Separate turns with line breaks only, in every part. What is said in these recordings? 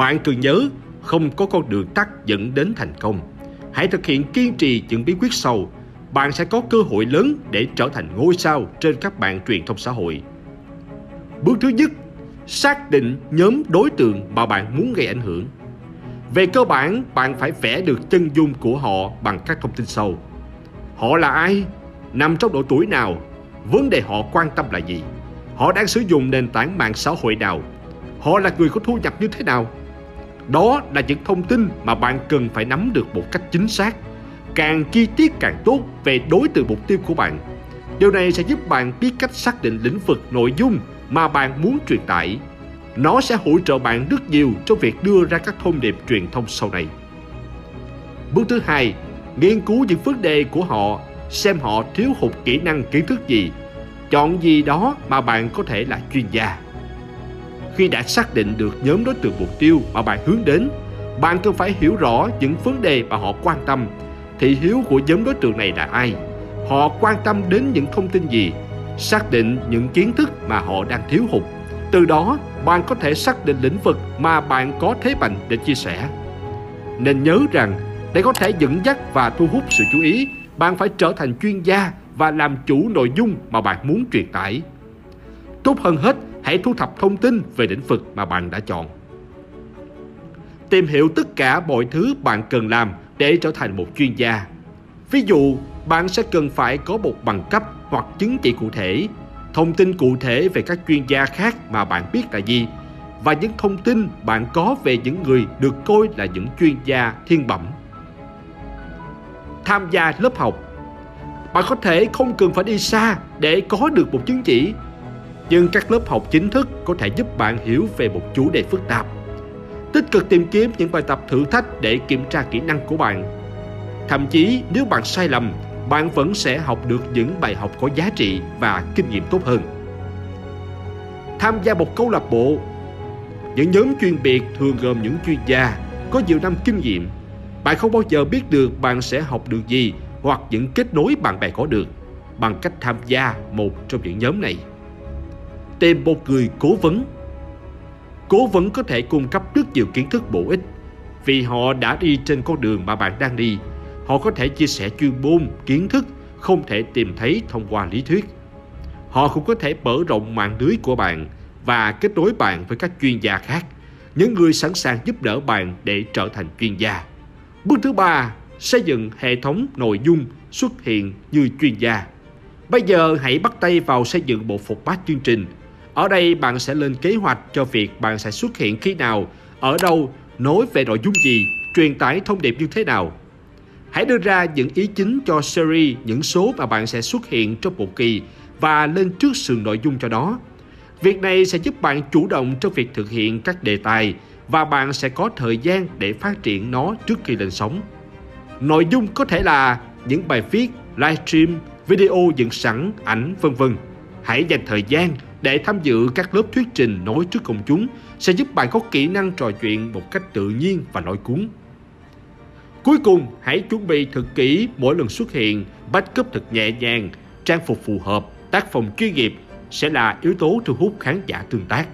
Bạn cần nhớ, không có con đường tắt dẫn đến thành công. Hãy thực hiện kiên trì những bí quyết sau, bạn sẽ có cơ hội lớn để trở thành ngôi sao trên các mạng truyền thông xã hội. Bước thứ nhất, xác định nhóm đối tượng mà bạn muốn gây ảnh hưởng. Về cơ bản, bạn phải vẽ được chân dung của họ bằng các thông tin sau. Họ là ai? Nằm trong độ tuổi nào? Vấn đề họ quan tâm là gì? Họ đang sử dụng nền tảng mạng xã hội nào? Họ là người có thu nhập như thế nào? Đó là những thông tin mà bạn cần phải nắm được một cách chính xác, càng chi tiết càng tốt về đối tượng mục tiêu của bạn. Điều này sẽ giúp bạn biết cách xác định lĩnh vực nội dung mà bạn muốn truyền tải. Nó sẽ hỗ trợ bạn rất nhiều trong việc đưa ra các thông điệp truyền thông sau này. Bước thứ hai, nghiên cứu những vấn đề của họ, xem họ thiếu hụt kỹ năng kiến thức gì, chọn gì đó mà bạn có thể là chuyên gia khi đã xác định được nhóm đối tượng mục tiêu mà bạn hướng đến. Bạn cần phải hiểu rõ những vấn đề mà họ quan tâm. Thị hiếu của nhóm đối tượng này là ai? Họ quan tâm đến những thông tin gì? Xác định những kiến thức mà họ đang thiếu hụt. Từ đó, bạn có thể xác định lĩnh vực mà bạn có thế mạnh để chia sẻ. Nên nhớ rằng, để có thể dẫn dắt và thu hút sự chú ý, bạn phải trở thành chuyên gia và làm chủ nội dung mà bạn muốn truyền tải. Tốt hơn hết hãy thu thập thông tin về lĩnh vực mà bạn đã chọn. Tìm hiểu tất cả mọi thứ bạn cần làm để trở thành một chuyên gia. Ví dụ, bạn sẽ cần phải có một bằng cấp hoặc chứng chỉ cụ thể, thông tin cụ thể về các chuyên gia khác mà bạn biết là gì và những thông tin bạn có về những người được coi là những chuyên gia thiên bẩm. Tham gia lớp học Bạn có thể không cần phải đi xa để có được một chứng chỉ nhưng các lớp học chính thức có thể giúp bạn hiểu về một chủ đề phức tạp. Tích cực tìm kiếm những bài tập thử thách để kiểm tra kỹ năng của bạn. Thậm chí nếu bạn sai lầm, bạn vẫn sẽ học được những bài học có giá trị và kinh nghiệm tốt hơn. Tham gia một câu lạc bộ Những nhóm chuyên biệt thường gồm những chuyên gia có nhiều năm kinh nghiệm. Bạn không bao giờ biết được bạn sẽ học được gì hoặc những kết nối bạn bè có được bằng cách tham gia một trong những nhóm này tìm một người cố vấn. Cố vấn có thể cung cấp rất nhiều kiến thức bổ ích vì họ đã đi trên con đường mà bạn đang đi. Họ có thể chia sẻ chuyên môn, kiến thức không thể tìm thấy thông qua lý thuyết. Họ cũng có thể mở rộng mạng lưới của bạn và kết nối bạn với các chuyên gia khác, những người sẵn sàng giúp đỡ bạn để trở thành chuyên gia. Bước thứ ba, xây dựng hệ thống nội dung xuất hiện như chuyên gia. Bây giờ hãy bắt tay vào xây dựng bộ phục bát chương trình ở đây bạn sẽ lên kế hoạch cho việc bạn sẽ xuất hiện khi nào, ở đâu, nói về nội dung gì, truyền tải thông điệp như thế nào. Hãy đưa ra những ý chính cho series những số mà bạn sẽ xuất hiện trong một kỳ và lên trước sườn nội dung cho đó. Việc này sẽ giúp bạn chủ động trong việc thực hiện các đề tài và bạn sẽ có thời gian để phát triển nó trước khi lên sóng. Nội dung có thể là những bài viết, livestream, video dựng sẵn, ảnh vân vân. Hãy dành thời gian để tham dự các lớp thuyết trình nói trước công chúng sẽ giúp bạn có kỹ năng trò chuyện một cách tự nhiên và nói cuốn. Cuối cùng, hãy chuẩn bị thật kỹ mỗi lần xuất hiện, backup thật nhẹ nhàng, trang phục phù hợp, tác phẩm chuyên nghiệp sẽ là yếu tố thu hút khán giả tương tác.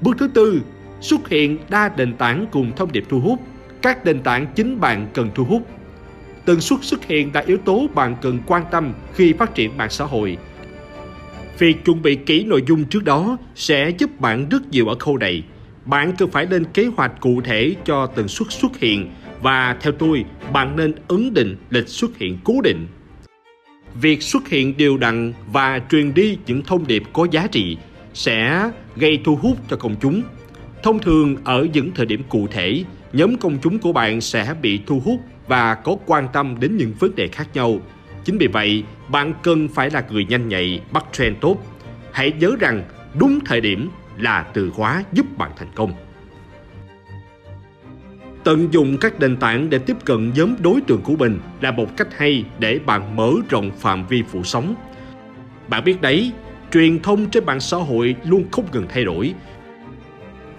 Bước thứ tư, xuất hiện đa nền tảng cùng thông điệp thu hút. Các nền tảng chính bạn cần thu hút. Tần suất xuất hiện là yếu tố bạn cần quan tâm khi phát triển mạng xã hội Việc chuẩn bị kỹ nội dung trước đó sẽ giúp bạn rất nhiều ở khâu này. Bạn cần phải lên kế hoạch cụ thể cho tần suất xuất hiện và theo tôi, bạn nên ấn định lịch xuất hiện cố định. Việc xuất hiện đều đặn và truyền đi những thông điệp có giá trị sẽ gây thu hút cho công chúng. Thông thường ở những thời điểm cụ thể, nhóm công chúng của bạn sẽ bị thu hút và có quan tâm đến những vấn đề khác nhau Chính vì vậy, bạn cần phải là người nhanh nhạy, bắt trend tốt. Hãy nhớ rằng đúng thời điểm là từ khóa giúp bạn thành công. Tận dụng các nền tảng để tiếp cận nhóm đối tượng của mình là một cách hay để bạn mở rộng phạm vi phủ sóng. Bạn biết đấy, truyền thông trên mạng xã hội luôn không ngừng thay đổi.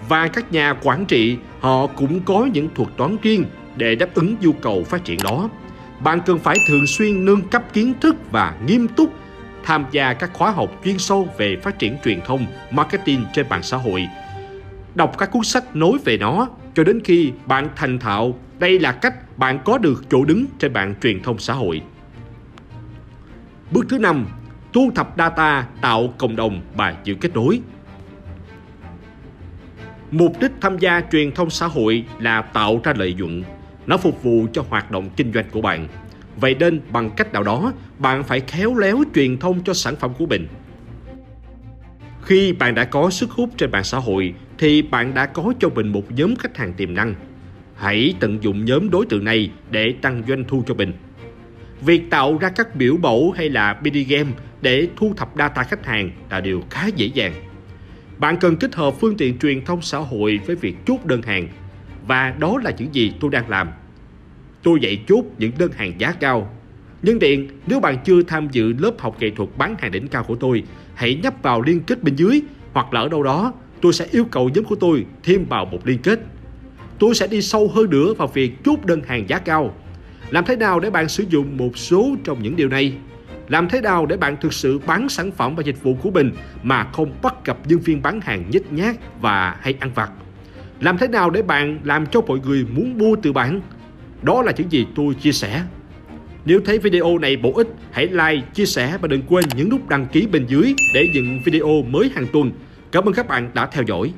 Và các nhà quản trị họ cũng có những thuật toán riêng để đáp ứng nhu cầu phát triển đó. Bạn cần phải thường xuyên nâng cấp kiến thức và nghiêm túc tham gia các khóa học chuyên sâu về phát triển truyền thông, marketing trên mạng xã hội. Đọc các cuốn sách nói về nó cho đến khi bạn thành thạo, đây là cách bạn có được chỗ đứng trên mạng truyền thông xã hội. Bước thứ năm, thu thập data tạo cộng đồng và giữ kết nối. Mục đích tham gia truyền thông xã hội là tạo ra lợi nhuận. Nó phục vụ cho hoạt động kinh doanh của bạn. Vậy nên bằng cách nào đó, bạn phải khéo léo truyền thông cho sản phẩm của mình. Khi bạn đã có sức hút trên mạng xã hội thì bạn đã có cho mình một nhóm khách hàng tiềm năng. Hãy tận dụng nhóm đối tượng này để tăng doanh thu cho mình. Việc tạo ra các biểu mẫu hay là mini game để thu thập data khách hàng là điều khá dễ dàng. Bạn cần kết hợp phương tiện truyền thông xã hội với việc chốt đơn hàng và đó là những gì tôi đang làm. Tôi dạy chốt những đơn hàng giá cao. Nhân tiện, nếu bạn chưa tham dự lớp học nghệ thuật bán hàng đỉnh cao của tôi, hãy nhấp vào liên kết bên dưới hoặc là ở đâu đó, tôi sẽ yêu cầu nhóm của tôi thêm vào một liên kết. Tôi sẽ đi sâu hơn nữa vào việc chốt đơn hàng giá cao. Làm thế nào để bạn sử dụng một số trong những điều này? Làm thế nào để bạn thực sự bán sản phẩm và dịch vụ của mình mà không bắt gặp nhân viên bán hàng nhếch nhác và hay ăn vặt? Làm thế nào để bạn làm cho mọi người muốn mua từ bạn? Đó là những gì tôi chia sẻ. Nếu thấy video này bổ ích, hãy like, chia sẻ và đừng quên nhấn nút đăng ký bên dưới để nhận video mới hàng tuần. Cảm ơn các bạn đã theo dõi.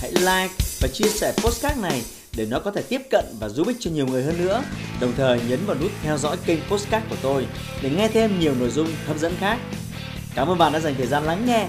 Hãy like và chia sẻ postcard này để nó có thể tiếp cận và giúp ích cho nhiều người hơn nữa. Đồng thời nhấn vào nút theo dõi kênh postcard của tôi để nghe thêm nhiều nội dung hấp dẫn khác. Cảm ơn bạn đã dành thời gian lắng nghe.